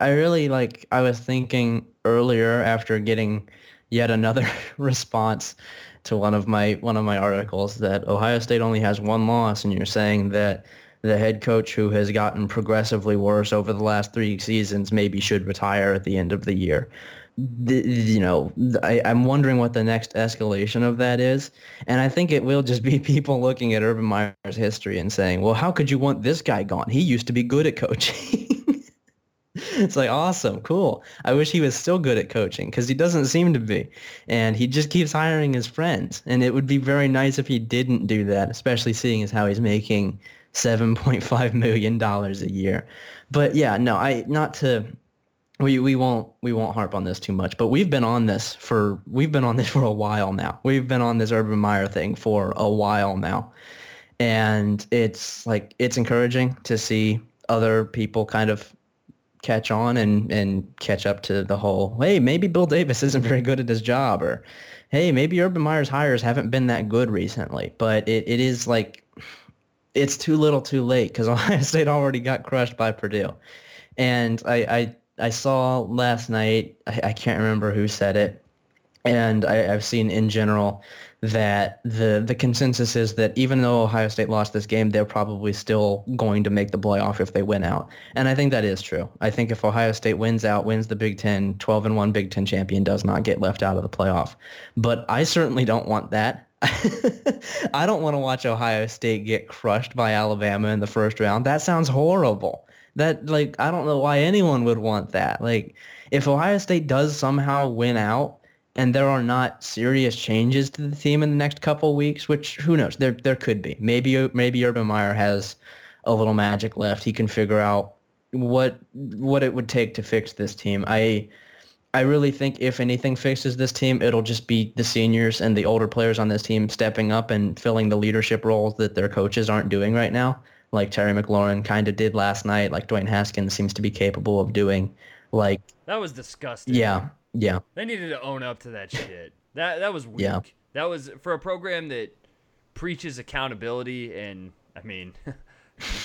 I really like. I was thinking earlier after getting yet another response to one of my one of my articles that Ohio State only has one loss, and you're saying that the head coach who has gotten progressively worse over the last three seasons maybe should retire at the end of the year. Mm-hmm. you know, I, I'm wondering what the next escalation of that is. And I think it will just be people looking at Urban Meyer's history and saying, well, how could you want this guy gone? He used to be good at coaching. it's like, awesome, cool. I wish he was still good at coaching because he doesn't seem to be. And he just keeps hiring his friends. And it would be very nice if he didn't do that, especially seeing as how he's making $7.5 million a year. But yeah, no, I not to we we won't we won't harp on this too much, but we've been on this for we've been on this for a while now. We've been on this Urban Meyer thing for a while now, and it's like it's encouraging to see other people kind of catch on and and catch up to the whole. Hey, maybe Bill Davis isn't very good at his job, or hey, maybe Urban Meyer's hires haven't been that good recently. But it, it is like it's too little, too late because Ohio State already got crushed by Purdue, and I, I I saw last night, I, I can't remember who said it, and I, have seen in general that the the consensus is that even though Ohio State lost this game, they're probably still going to make the playoff if they win out. And I think that is true. I think if Ohio State wins out, wins the Big Ten, 12 and 1 Big Ten champion does not get left out of the playoff. But I certainly don't want that. I don't want to watch Ohio State get crushed by Alabama in the first round. That sounds horrible. That like I don't know why anyone would want that. Like if Ohio State does somehow win out and there are not serious changes to the team in the next couple weeks, which who knows, there there could be. Maybe maybe Urban Meyer has a little magic left. He can figure out what what it would take to fix this team. I I really think if anything fixes this team, it'll just be the seniors and the older players on this team stepping up and filling the leadership roles that their coaches aren't doing right now like Terry McLaurin kind of did last night, like Dwayne Haskins seems to be capable of doing. Like that was disgusting. Yeah, yeah. They needed to own up to that shit. That that was weak. Yeah. That was for a program that preaches accountability and I mean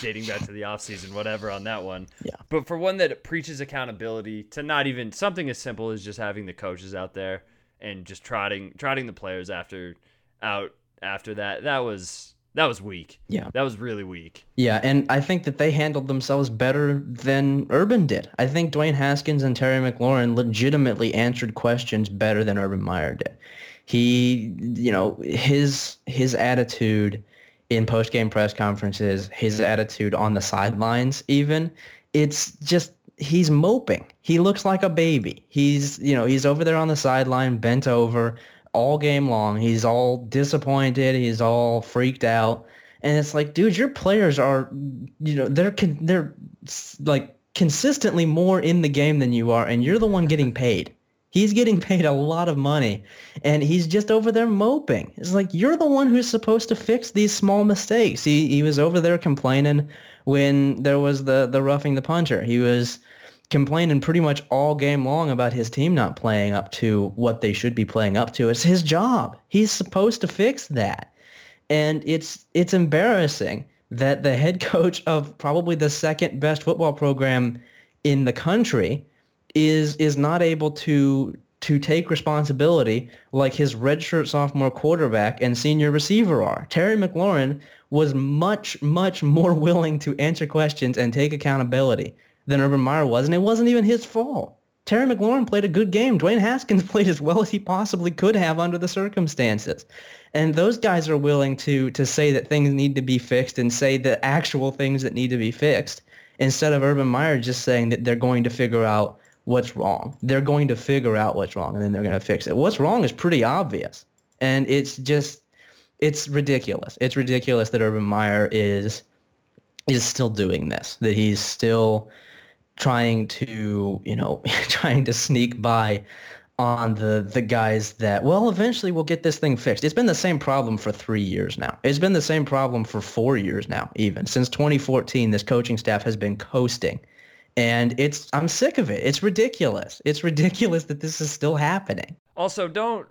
dating back to the offseason, whatever on that one. Yeah. But for one that preaches accountability to not even something as simple as just having the coaches out there and just trotting trotting the players after out after that, that was that was weak. Yeah. That was really weak. Yeah, and I think that they handled themselves better than Urban did. I think Dwayne Haskins and Terry McLaurin legitimately answered questions better than Urban Meyer did. He, you know, his his attitude in post-game press conferences, his attitude on the sidelines even, it's just he's moping. He looks like a baby. He's, you know, he's over there on the sideline bent over all game long. He's all disappointed. He's all freaked out. And it's like, dude, your players are, you know, they're con- they're like consistently more in the game than you are, and you're the one getting paid. He's getting paid a lot of money, and he's just over there moping. It's like you're the one who's supposed to fix these small mistakes. He he was over there complaining when there was the the roughing the punter. He was complaining pretty much all game long about his team not playing up to what they should be playing up to. It's his job. He's supposed to fix that. And it's it's embarrassing that the head coach of probably the second best football program in the country is is not able to to take responsibility like his redshirt sophomore quarterback and senior receiver are. Terry McLaurin was much, much more willing to answer questions and take accountability than Urban Meyer was, and it wasn't even his fault. Terry McLaurin played a good game. Dwayne Haskins played as well as he possibly could have under the circumstances. And those guys are willing to to say that things need to be fixed and say the actual things that need to be fixed instead of Urban Meyer just saying that they're going to figure out what's wrong. They're going to figure out what's wrong and then they're going to fix it. What's wrong is pretty obvious. And it's just it's ridiculous. It's ridiculous that Urban Meyer is is still doing this. That he's still trying to, you know, trying to sneak by on the the guys that well eventually we'll get this thing fixed. It's been the same problem for 3 years now. It's been the same problem for 4 years now even. Since 2014 this coaching staff has been coasting. And it's I'm sick of it. It's ridiculous. It's ridiculous that this is still happening. Also, don't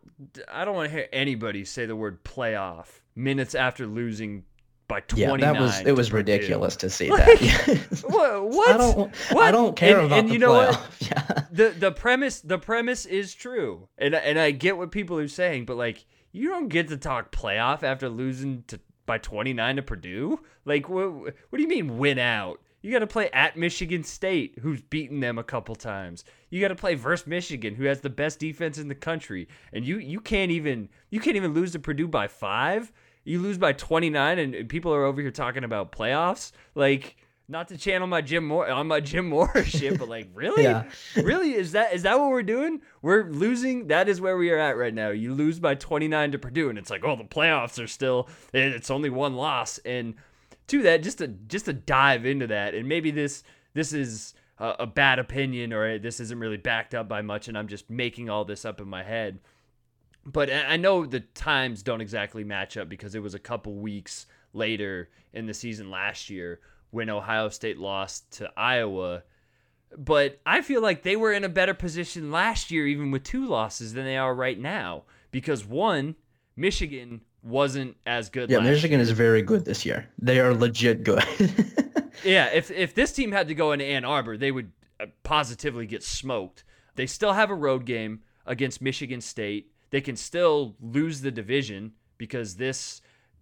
I don't want to hear anybody say the word playoff minutes after losing by 29. Yeah, that was it was ridiculous to see that. what? what? I don't what? I don't care and, about and the you know playoff. what? Yeah. The the premise the premise is true. And and I get what people are saying, but like you don't get to talk playoff after losing to by 29 to Purdue? Like what what do you mean win out? You got to play at Michigan State, who's beaten them a couple times. You got to play versus Michigan, who has the best defense in the country, and you you can't even you can't even lose to Purdue by five. You lose by 29, and people are over here talking about playoffs. Like, not to channel my Jim Moore on my Jim Moore shit, but like, really, Yeah. really, is that is that what we're doing? We're losing. That is where we are at right now. You lose by 29 to Purdue, and it's like, oh, the playoffs are still. It's only one loss, and to that, just to just to dive into that, and maybe this this is a, a bad opinion, or this isn't really backed up by much, and I'm just making all this up in my head. But I I know the times don't exactly match up because it was a couple weeks later in the season last year when Ohio State lost to Iowa. But I feel like they were in a better position last year, even with two losses, than they are right now. Because one, Michigan wasn't as good. Yeah, Michigan is very good this year. They are legit good. Yeah, if if this team had to go into Ann Arbor, they would uh, positively get smoked. They still have a road game against Michigan State. They can still lose the division because this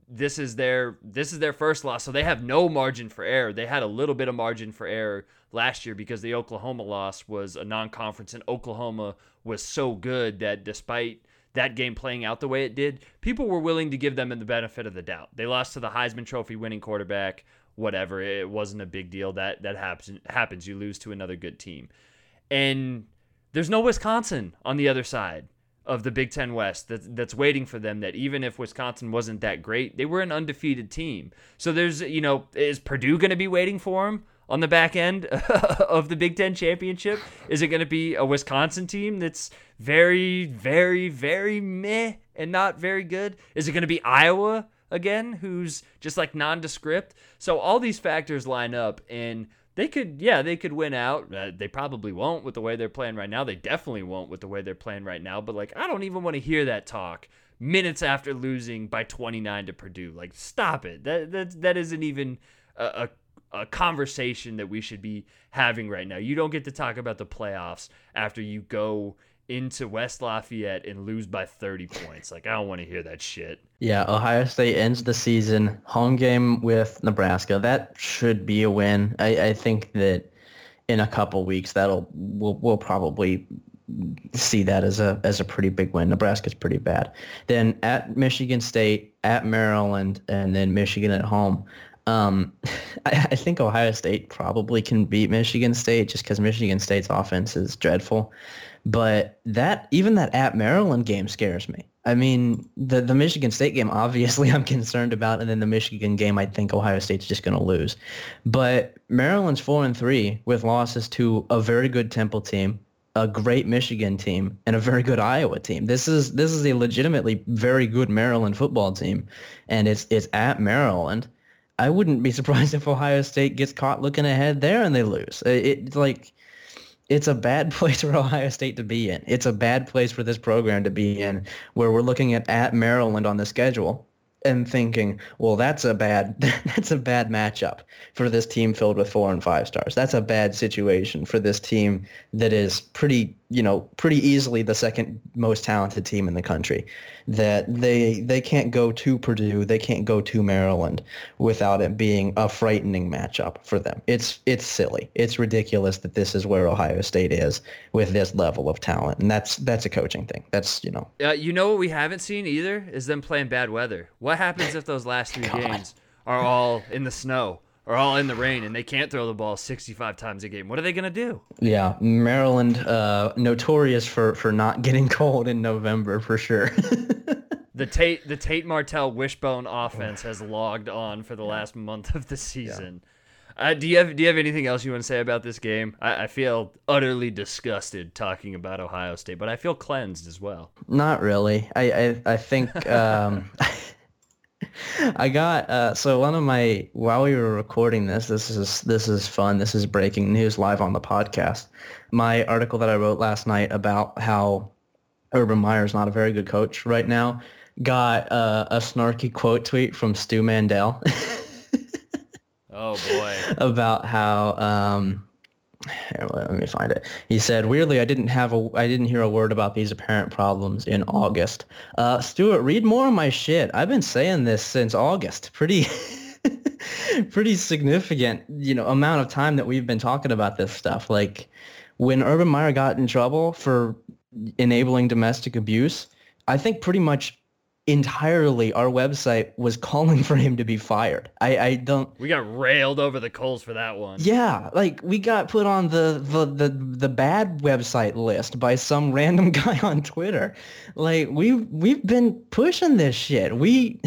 this is their this is their first loss, so they have no margin for error. They had a little bit of margin for error last year because the Oklahoma loss was a non-conference and Oklahoma was so good that despite that game playing out the way it did, people were willing to give them the benefit of the doubt. They lost to the Heisman Trophy winning quarterback, whatever. It wasn't a big deal. That that happens happens. You lose to another good team. And there's no Wisconsin on the other side of the Big Ten West that, that's waiting for them. That even if Wisconsin wasn't that great, they were an undefeated team. So there's, you know, is Purdue going to be waiting for them on the back end of the Big Ten championship? Is it going to be a Wisconsin team that's very, very, very meh and not very good? Is it going to be Iowa again, who's just like nondescript? So all these factors line up and they could, yeah, they could win out. Uh, they probably won't with the way they're playing right now. They definitely won't with the way they're playing right now. But like, I don't even want to hear that talk minutes after losing by 29 to Purdue. Like, stop it. That that that isn't even a, a, a conversation that we should be having right now. You don't get to talk about the playoffs after you go into West Lafayette and lose by 30 points. Like, I don't want to hear that shit. yeah, Ohio State ends the season home game with Nebraska. That should be a win. I, I think that in a couple weeks that'll we'll, we'll probably see that as a as a pretty big win. Nebraska's pretty bad. Then at Michigan State, at Maryland, and then Michigan at home. Um, I, I think Ohio State probably can beat Michigan State just because Michigan State's offense is dreadful. But that even that at Maryland game scares me. I mean, the the Michigan State game obviously I'm concerned about, and then the Michigan game I think Ohio State's just going to lose. But Maryland's four and three with losses to a very good Temple team, a great Michigan team, and a very good Iowa team. This is this is a legitimately very good Maryland football team, and it's it's at Maryland. I wouldn't be surprised if Ohio State gets caught looking ahead there and they lose. It, it's like it's a bad place for Ohio State to be in. It's a bad place for this program to be in, where we're looking at at Maryland on the schedule and thinking, well, that's a bad that's a bad matchup for this team filled with four and five stars. That's a bad situation for this team that is pretty, you know, pretty easily the second most talented team in the country. That they they can't go to Purdue, they can't go to Maryland without it being a frightening matchup for them. It's it's silly. It's ridiculous that this is where Ohio State is with this level of talent, and that's that's a coaching thing. That's you know Uh, you know what we haven't seen either is them playing bad weather. What happens if those last three games are all in the snow or all in the rain and they can't throw the ball 65 times a game? What are they gonna do? Yeah, Maryland, uh, notorious for, for not getting cold in November for sure. The Tate the Tate Martell wishbone offense has logged on for the last month of the season. Uh, do you have Do you have anything else you want to say about this game? I, I feel utterly disgusted talking about Ohio State, but I feel cleansed as well. not really. I I, I think um, I got uh, so one of my while we were recording this. This is this is fun. This is breaking news live on the podcast. My article that I wrote last night about how Urban Meyer is not a very good coach right now got uh, a snarky quote tweet from Stu Mandel. Oh boy. about how um here, let me find it. He said, "Weirdly, I didn't have a, I didn't hear a word about these apparent problems in August." Uh, Stewart, read more of my shit. I've been saying this since August. Pretty, pretty significant, you know, amount of time that we've been talking about this stuff. Like when Urban Meyer got in trouble for enabling domestic abuse, I think pretty much entirely our website was calling for him to be fired. I, I don't We got railed over the coals for that one. Yeah, like we got put on the, the the the bad website list by some random guy on Twitter. Like we we've been pushing this shit. We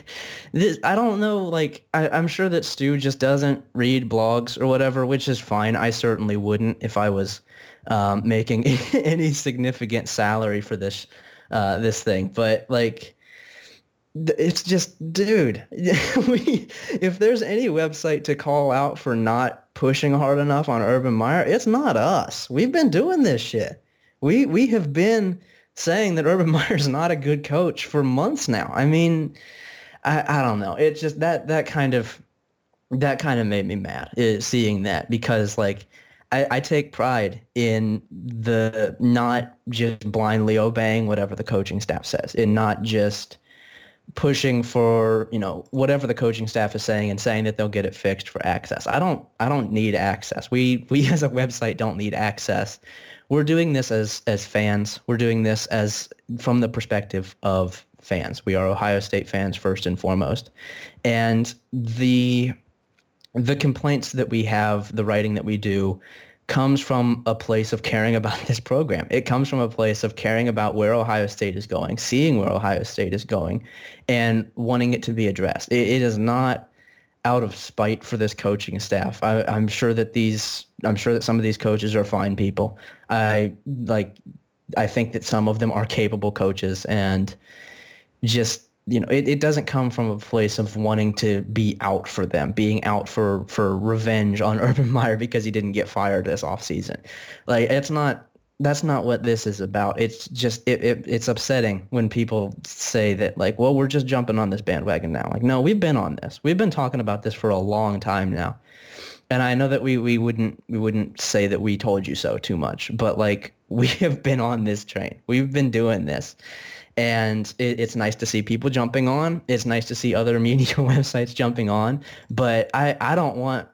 this I don't know, like I, I'm sure that Stu just doesn't read blogs or whatever, which is fine. I certainly wouldn't if I was um, making any significant salary for this uh, this thing. But like it's just dude we if there's any website to call out for not pushing hard enough on urban meyer it's not us. We've been doing this shit. We we have been saying that urban meyer's not a good coach for months now. I mean i i don't know. It's just that that kind of that kind of made me mad is seeing that because like I, I take pride in the not just blindly obeying whatever the coaching staff says and not just pushing for you know whatever the coaching staff is saying and saying that they'll get it fixed for access. I don't I don't need access. We we as a website don't need access. We're doing this as as fans. We're doing this as from the perspective of fans. We are Ohio State fans first and foremost. And the the complaints that we have, the writing that we do comes from a place of caring about this program. It comes from a place of caring about where Ohio State is going, seeing where Ohio State is going, and wanting it to be addressed. it, it is not out of spite for this coaching staff. I, I'm sure that these, I'm sure that some of these coaches are fine people. I like, I think that some of them are capable coaches, and just you know, it, it doesn't come from a place of wanting to be out for them, being out for, for revenge on Urban Meyer because he didn't get fired this offseason. Like, it's not, that's not what this is about. It's just, it, it, it's upsetting when people say that, like, well, we're just jumping on this bandwagon now. Like, no, we've been on this. We've been talking about this for a long time now. And I know that we, we wouldn't we wouldn't say that we told you so too much, but like we have been on this train. We've been doing this and it, it's nice to see people jumping on. It's nice to see other media websites jumping on, but I, I don't want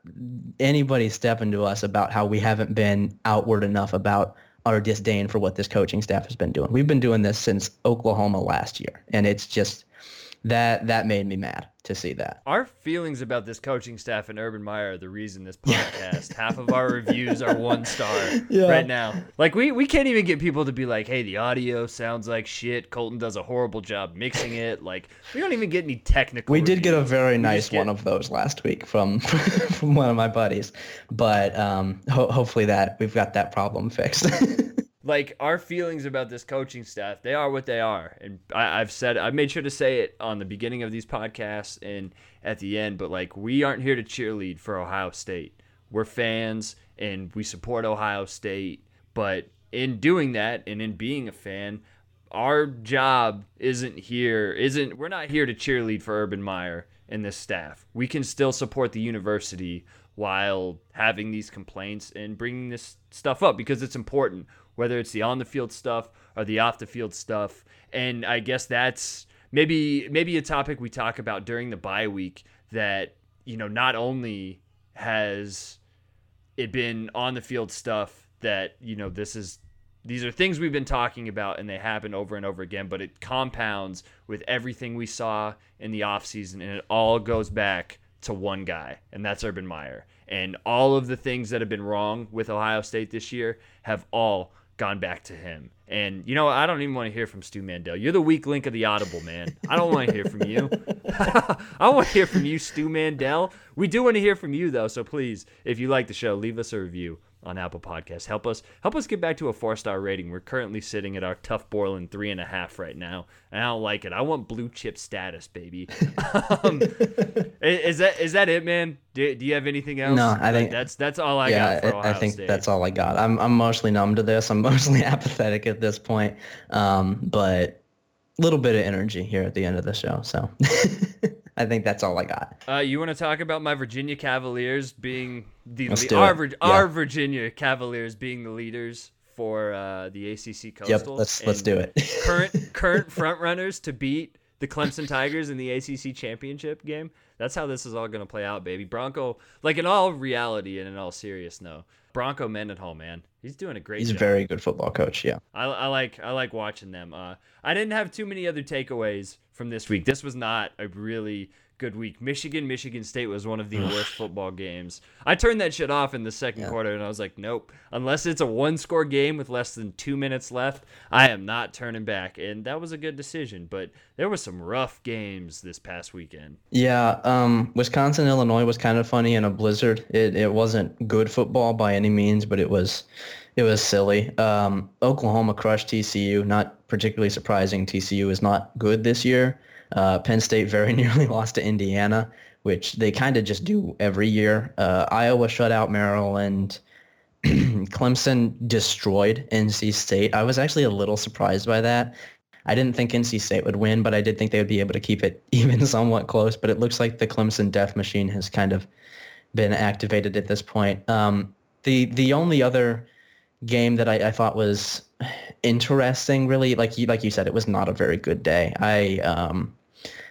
anybody stepping to us about how we haven't been outward enough about our disdain for what this coaching staff has been doing. We've been doing this since Oklahoma last year, and it's just that that made me mad to see that. Our feelings about this coaching staff and Urban Meyer are the reason this podcast. half of our reviews are one star yeah. right now. Like we we can't even get people to be like, "Hey, the audio sounds like shit. Colton does a horrible job mixing it." Like we don't even get any technical. We reviews. did get a very nice one of those last week from from one of my buddies, but um, ho- hopefully that we've got that problem fixed. like our feelings about this coaching staff, they are what they are, and I, have said I've made sure to say it on the beginning of these podcasts and at the end. But like, we aren't here to cheerlead for Ohio State. We're fans and we support Ohio State. But in doing that and in being a fan, our job isn't here. Isn't we're not here to cheerlead for Urban Meyer and this staff. We can still support the university while having these complaints and bringing this stuff up because it's important whether it's the on the field stuff or the off the field stuff. And I guess that's maybe maybe a topic we talk about during the bye week that you know not only has it been on the field stuff that you know this is these are things we've been talking about and they happen over and over again but it compounds with everything we saw in the offseason and it all goes back to one guy and that's Urban Meyer and all of the things that have been wrong with Ohio State this year have all gone back to him. And you know, I don't even want to hear from Stu Mandel. You're the weak link of the audible, man. I don't want to hear from you. I want to hear from you, Stu Mandel. We do want to hear from you though, so please, if you like the show, leave us a review on Apple Podcasts. Help us help us get back to a four star rating. We're currently sitting at our Tuf Borland three and a half right now, and I don't like it. I want blue chip status, baby. um, is that is that it, man? Do, do you have anything else? No, I think that's that's all I yeah, got. I, I think State. that's all I got. I'm I'm mostly numb to this. I'm mostly apathetic at this point, um, but a little bit of energy here at the end of the show. So. I think that's all I got. Uh, you want to talk about my Virginia Cavaliers being the le- our, yeah. our Virginia Cavaliers being the leaders for uh, the ACC Coastal? Yep, let's let's do it. current current front runners to beat the Clemson Tigers in the ACC championship game. That's how this is all going to play out, baby. Bronco, like in all reality and in all seriousness, no. Bronco Mendenhall, man, he's doing a great. He's job. a very good football coach. Yeah, I, I like I like watching them. Uh, I didn't have too many other takeaways from this week. This was not a really good week. Michigan, Michigan State was one of the worst football games. I turned that shit off in the second Yeah. quarter and I was like, nope. Unless it's a one score game with less than two minutes left, I am not turning back. And that was a good decision. But there were some rough games this past weekend. yeah. Um, Wisconsin, Illinois was kind of funny in a blizzard. It it wasn't good football by any means, but it was it was silly. Um, Oklahoma crushed TCU. Not particularly surprising. TCU is not good this year. Uh, Penn State very nearly lost to Indiana, which they kind of just do every year. Uh, Iowa shut out Maryland. Clemson destroyed NC State. I was actually a little surprised by that. I didn't think NC State would win, but I did think they would be able to keep it even somewhat close. But it looks like the Clemson death machine has kind of been activated at this point. Um, the the only other game that I, I thought was interesting, really, like you like you said, it was not a very good day. I um,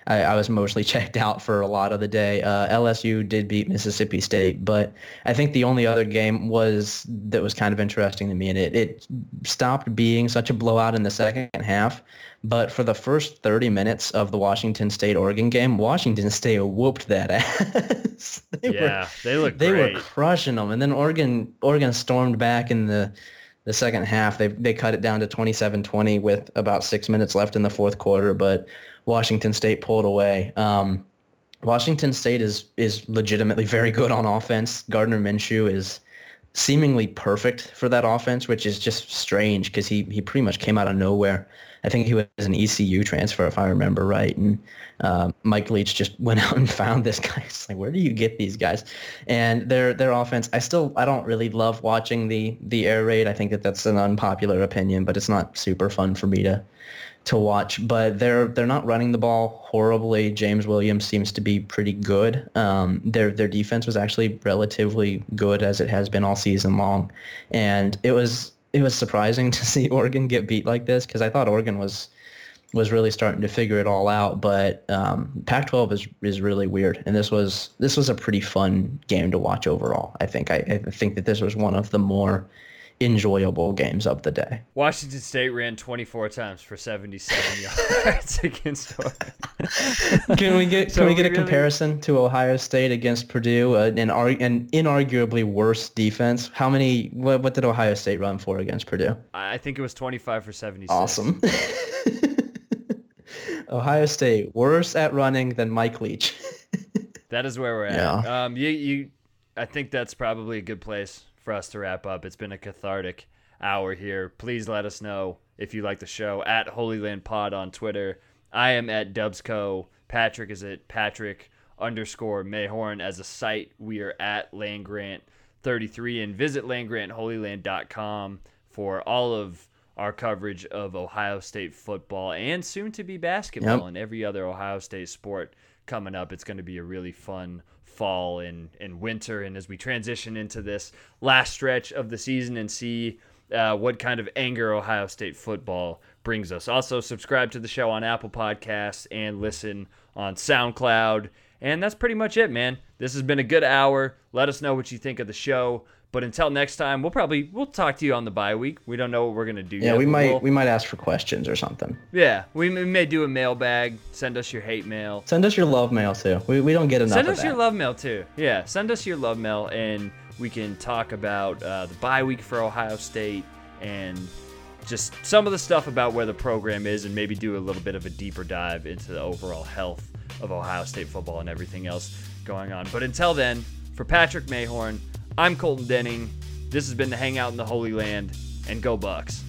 I, I was mostly checked out for a lot of the day. Uh, LSU did beat Mississippi State, but I think the only other game was that was kind of interesting to me, and it, it stopped being such a blowout in the second half. But for the first 30 minutes of the Washington State-Oregon game, Washington State whooped that ass. they yeah, they look they great. were crushing them, and then Oregon Oregon stormed back in the the second half. They they cut it down to 27-20 with about six minutes left in the fourth quarter, but Washington State pulled away. Um, Washington State is is legitimately very good on offense. Gardner Minshew is seemingly perfect for that offense, which is just strange because he he pretty much came out of nowhere. I think he was an ECU transfer, if I remember right, and uh, Mike Leach just went out and found this guy. It's like, where do you get these guys? And their their offense, I still I don't really love watching the the air raid. I think that that's an unpopular opinion, but it's not super fun for me to to watch. But they're they're not running the ball horribly. James Williams seems to be pretty good. Um, their their defense was actually relatively good as it has been all season long, and it was it was surprising to see Oregon get beat like this because I thought Oregon was was really starting to figure it all out. But um, Pac-12 is is really weird, and this was this was a pretty fun game to watch overall. I think I, I think that this was one of the more enjoyable games of the day. Washington State ran 24 times for 77 yards against Oregon. Can we get So can we get we a really- comparison to Ohio State against Purdue, uh, an an inarguably worse defense? How many? What, what did Ohio State run for against Purdue? I think it was 25 for 76. Awesome. Ohio State worse at running than Mike Leach. That is where we're at. Yeah. Um, you, you, I think that's probably a good place for us to wrap up. It's been a cathartic hour here. Please let us know if you like the show at Holy Land Pod on Twitter. I am at Dubsco. Patrick is at Patrick underscore Mayhorn as a site. We are at Land Grant 33 and visit landgrantholyland.com for all of our coverage of Ohio State football and soon to be basketball Yep. and every other Ohio State sport coming up. It's going to be a really fun fall and, and winter. And as we transition into this last stretch of the season and see uh, what kind of anger Ohio State football brings us. Also, subscribe to the show on Apple Podcasts and listen on SoundCloud. And that's pretty much it, man. This has been a good hour. Let us know what you think of the show. But until next time, we'll probably we'll talk to you on the bye week. We don't know what we're gonna do. yeah, yet, we might we'll- we might ask for questions or something. yeah, we may- may do a mailbag. Send us your hate mail. Send us your love mail too. We, we don't get enough Send us your love mail too. Yeah, send us your love mail, and we can talk about uh, the bye week for Ohio State and just some of the stuff about where the program is, and maybe do a little bit of a deeper dive into the overall health of Ohio State football and everything else going on. But until then, for Patrick Mayhorn, I'm Colton Denning. This has been the Hangout in the Holy Land, and go Bucks.